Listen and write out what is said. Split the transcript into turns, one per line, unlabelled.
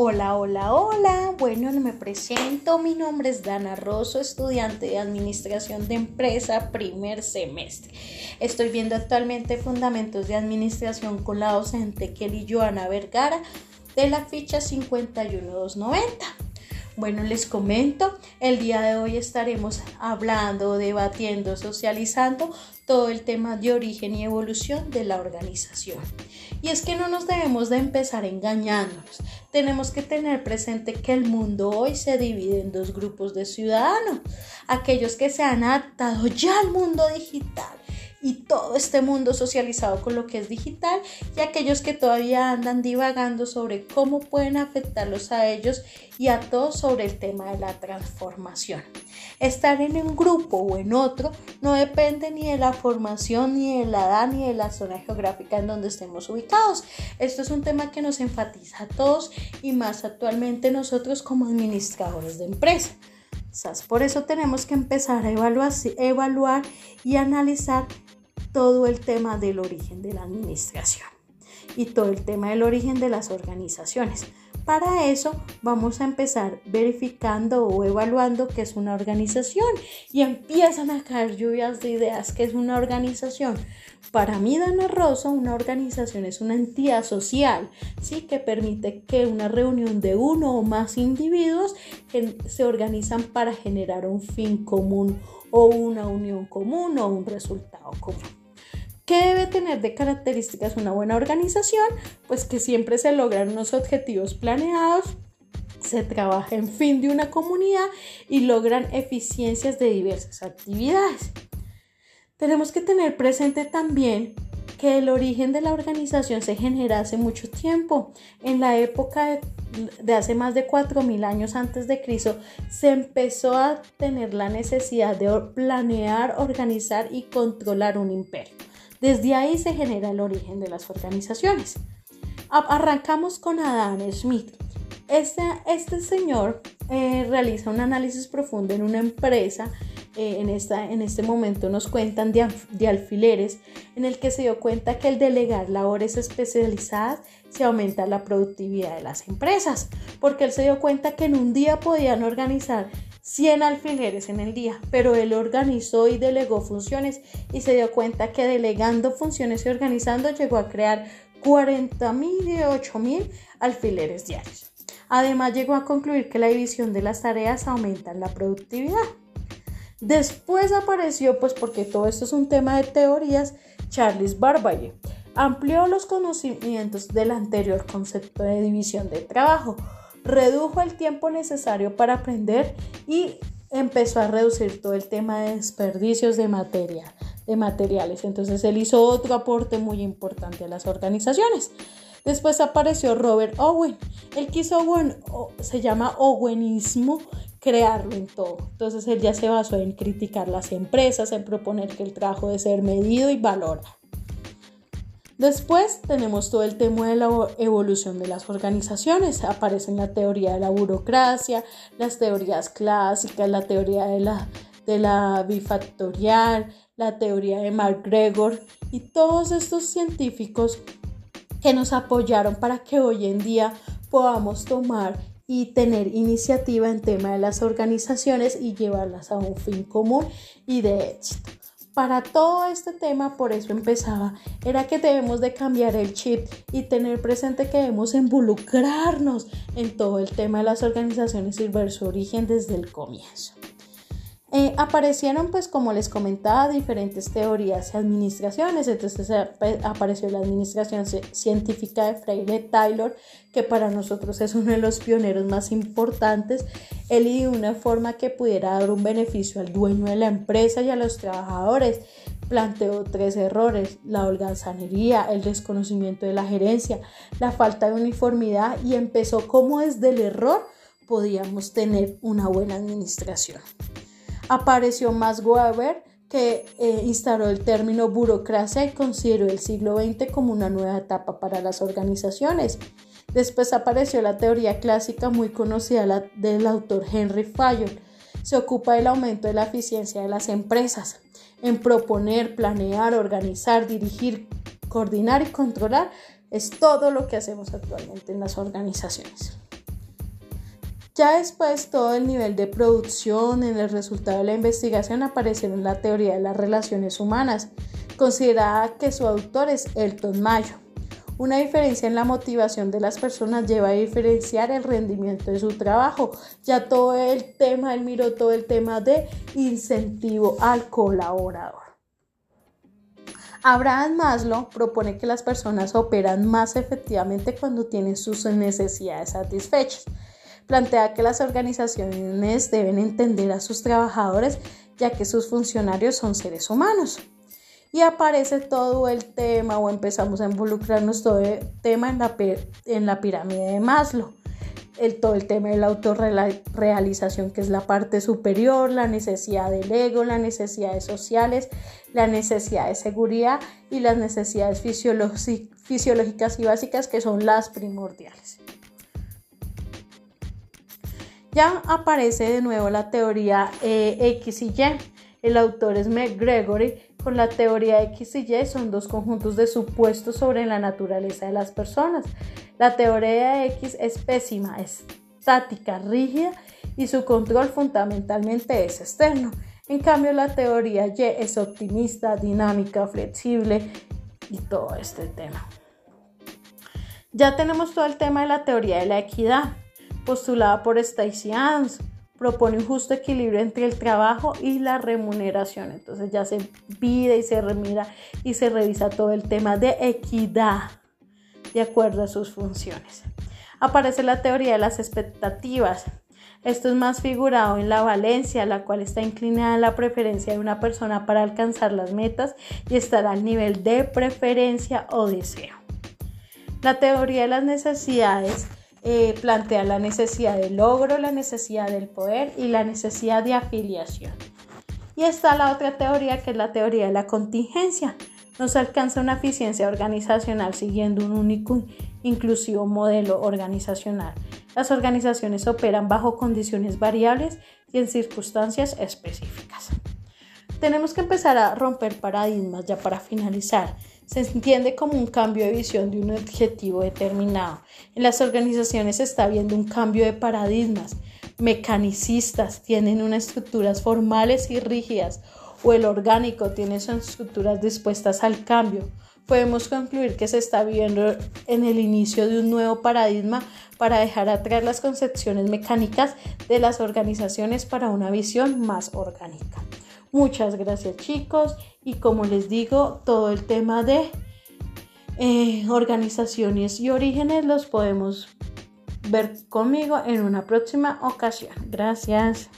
Hola, hola, hola. Bueno, me presento. Mi nombre es Dana Rosso, estudiante de Administración de Empresa, primer semestre. Estoy viendo actualmente Fundamentos de Administración con la docente Kelly Joana Vergara de la ficha 51290. Bueno, les comento, el día de hoy estaremos hablando, debatiendo, socializando todo el tema de origen y evolución de la organización. Y es que no nos debemos de empezar engañándonos. Tenemos que tener presente que el mundo hoy se divide en dos grupos de ciudadanos. Aquellos que se han adaptado ya al mundo digital y todo este mundo socializado con lo que es digital y aquellos que todavía andan divagando sobre cómo pueden afectarlos a ellos y a todos sobre el tema de la transformación. Estar en un grupo o en otro no depende ni de la formación, ni de la edad, ni de la zona geográfica en donde estemos ubicados. Esto es un tema que nos enfatiza a todos y más actualmente nosotros como administradores de empresa. Por eso tenemos que empezar a evaluar, evaluar y analizar todo el tema del origen de la administración y todo el tema del origen de las organizaciones. Para eso vamos a empezar verificando o evaluando qué es una organización y empiezan a caer lluvias de ideas qué es una organización. Para mí, Dana Rosa, una organización es una entidad social, ¿sí? que permite que una reunión de uno o más individuos se organizan para generar un fin común o una unión común o un resultado común. ¿Qué debe tener de características una buena organización? Pues que siempre se logran unos objetivos planeados, se trabaja en fin de una comunidad y logran eficiencias de diversas actividades. Tenemos que tener presente también que el origen de la organización se genera hace mucho tiempo. En la época de, hace más de 4.000 años antes de Cristo, se empezó a tener la necesidad de planear, organizar y controlar un imperio. Desde ahí se genera el origen de las organizaciones. Arrancamos con Adam Smith. Este, señor eh, realiza un análisis profundo en una empresa. Eh, en, esta, en este momento nos cuentan de, de alfileres, en el que se dio cuenta que el delegar labores especializadas se aumenta la productividad de las empresas, porque él se dio cuenta que en un día podían organizar 100 alfileres en el día, pero él organizó y delegó funciones y se dio cuenta que delegando funciones y organizando llegó a crear 40 mil y 8 mil alfileres diarios. Además llegó a concluir que la división de las tareas aumenta la productividad. Después apareció, pues porque todo esto es un tema de teorías, Charles Barbaye. Amplió los conocimientos del anterior concepto de división de trabajo redujo el tiempo necesario para aprender y empezó a reducir todo el tema de desperdicios de materia, de materiales. Entonces él hizo otro aporte muy importante a las organizaciones. Después apareció Robert Owen. Él quiso se llama Owenismo, crearlo en todo. Entonces él ya se basó en criticar las empresas, en proponer que el trabajo debe ser medido y valorado. Después tenemos todo el tema de la evolución de las organizaciones. Aparecen la teoría de la burocracia, las teorías clásicas, la teoría de la, bifactorial, la teoría de MacGregor y todos estos científicos que nos apoyaron para que hoy en día podamos tomar y tener iniciativa en tema de las organizaciones y llevarlas a un fin común y de éxito para todo este tema, por eso empezaba, era que debemos de cambiar el chip y tener presente que debemos involucrarnos en todo el tema de las organizaciones y ver su origen desde el comienzo. Eh, aparecieron, pues como les comentaba, diferentes teorías y administraciones. Entonces apareció la administración científica de Freire Taylor, que para nosotros es uno de los pioneros más importantes. Él y una forma que pudiera dar un beneficio al dueño de la empresa y a los trabajadores. Planteó tres errores, la holgazanería, el desconocimiento de la gerencia, la falta de uniformidad y empezó como desde el error podíamos tener una buena administración apareció Max Weber, que eh, instaló el término burocracia y consideró el siglo XX como una nueva etapa para las organizaciones. Después apareció la teoría clásica muy conocida del autor Henry Fayol. Se ocupa del aumento de la eficiencia de las empresas, en proponer, planear, organizar, dirigir, coordinar y controlar. Es todo lo que hacemos actualmente en las organizaciones. Ya después todo el nivel de producción en el resultado de la investigación apareció en la teoría de las relaciones humanas, considerada que su autor es Elton Mayo. Una diferencia en la motivación de las personas lleva a diferenciar el rendimiento de su trabajo. Ya todo el tema, él miró todo el tema de incentivo al colaborador. Abraham Maslow propone que las personas operan más efectivamente cuando tienen sus necesidades satisfechas. Plantea que las organizaciones deben entender a sus trabajadores ya que sus funcionarios son seres humanos. Y aparece todo el tema o empezamos a involucrarnos todo el tema en la, pirámide de Maslow el, todo el tema de la autorrealización, que es la parte superior, la necesidad del ego, las necesidades sociales, la necesidad de seguridad y las necesidades fisiológicas y básicas, que son las primordiales. Ya aparece de nuevo la teoría eh, X y Y. El autor es McGregory con la teoría X y Y son dos conjuntos de supuestos sobre la naturaleza de las personas. La teoría X es pésima, estática, rígida y su control fundamentalmente es externo. En cambio, la teoría Y es optimista, dinámica, flexible y todo este tema. Ya tenemos todo el tema de la teoría de la equidad, postulada por Stacey Adams propone un justo equilibrio entre el trabajo y la remuneración. Entonces ya se pide y se remira y se revisa todo el tema de equidad de acuerdo a sus funciones. Aparece la teoría de las expectativas. Esto es más figurado en la valencia, la cual está inclinada a la preferencia de una persona para alcanzar las metas y estar al nivel de preferencia o deseo. La teoría de las necesidades eh, plantea la necesidad de logro, la necesidad del poder y la necesidad de afiliación. Y está la otra teoría que es la teoría de la contingencia. Nos alcanza una eficiencia organizacional siguiendo un único inclusivo modelo organizacional. Las organizaciones operan bajo condiciones variables y en circunstancias específicas. Tenemos que empezar a romper paradigmas ya para finalizar se entiende como un cambio de visión de un objetivo determinado. En las organizaciones se está viendo un cambio de paradigmas. Mecanicistas tienen unas estructuras formales y rígidas o el orgánico tiene sus estructuras dispuestas al cambio. Podemos concluir que se está viendo en el inicio de un nuevo paradigma para dejar atrás las concepciones mecánicas de las organizaciones para una visión más orgánica. Muchas gracias chicos y como les digo, todo el tema de eh, organizaciones y orígenes los podemos ver conmigo en una próxima ocasión. Gracias.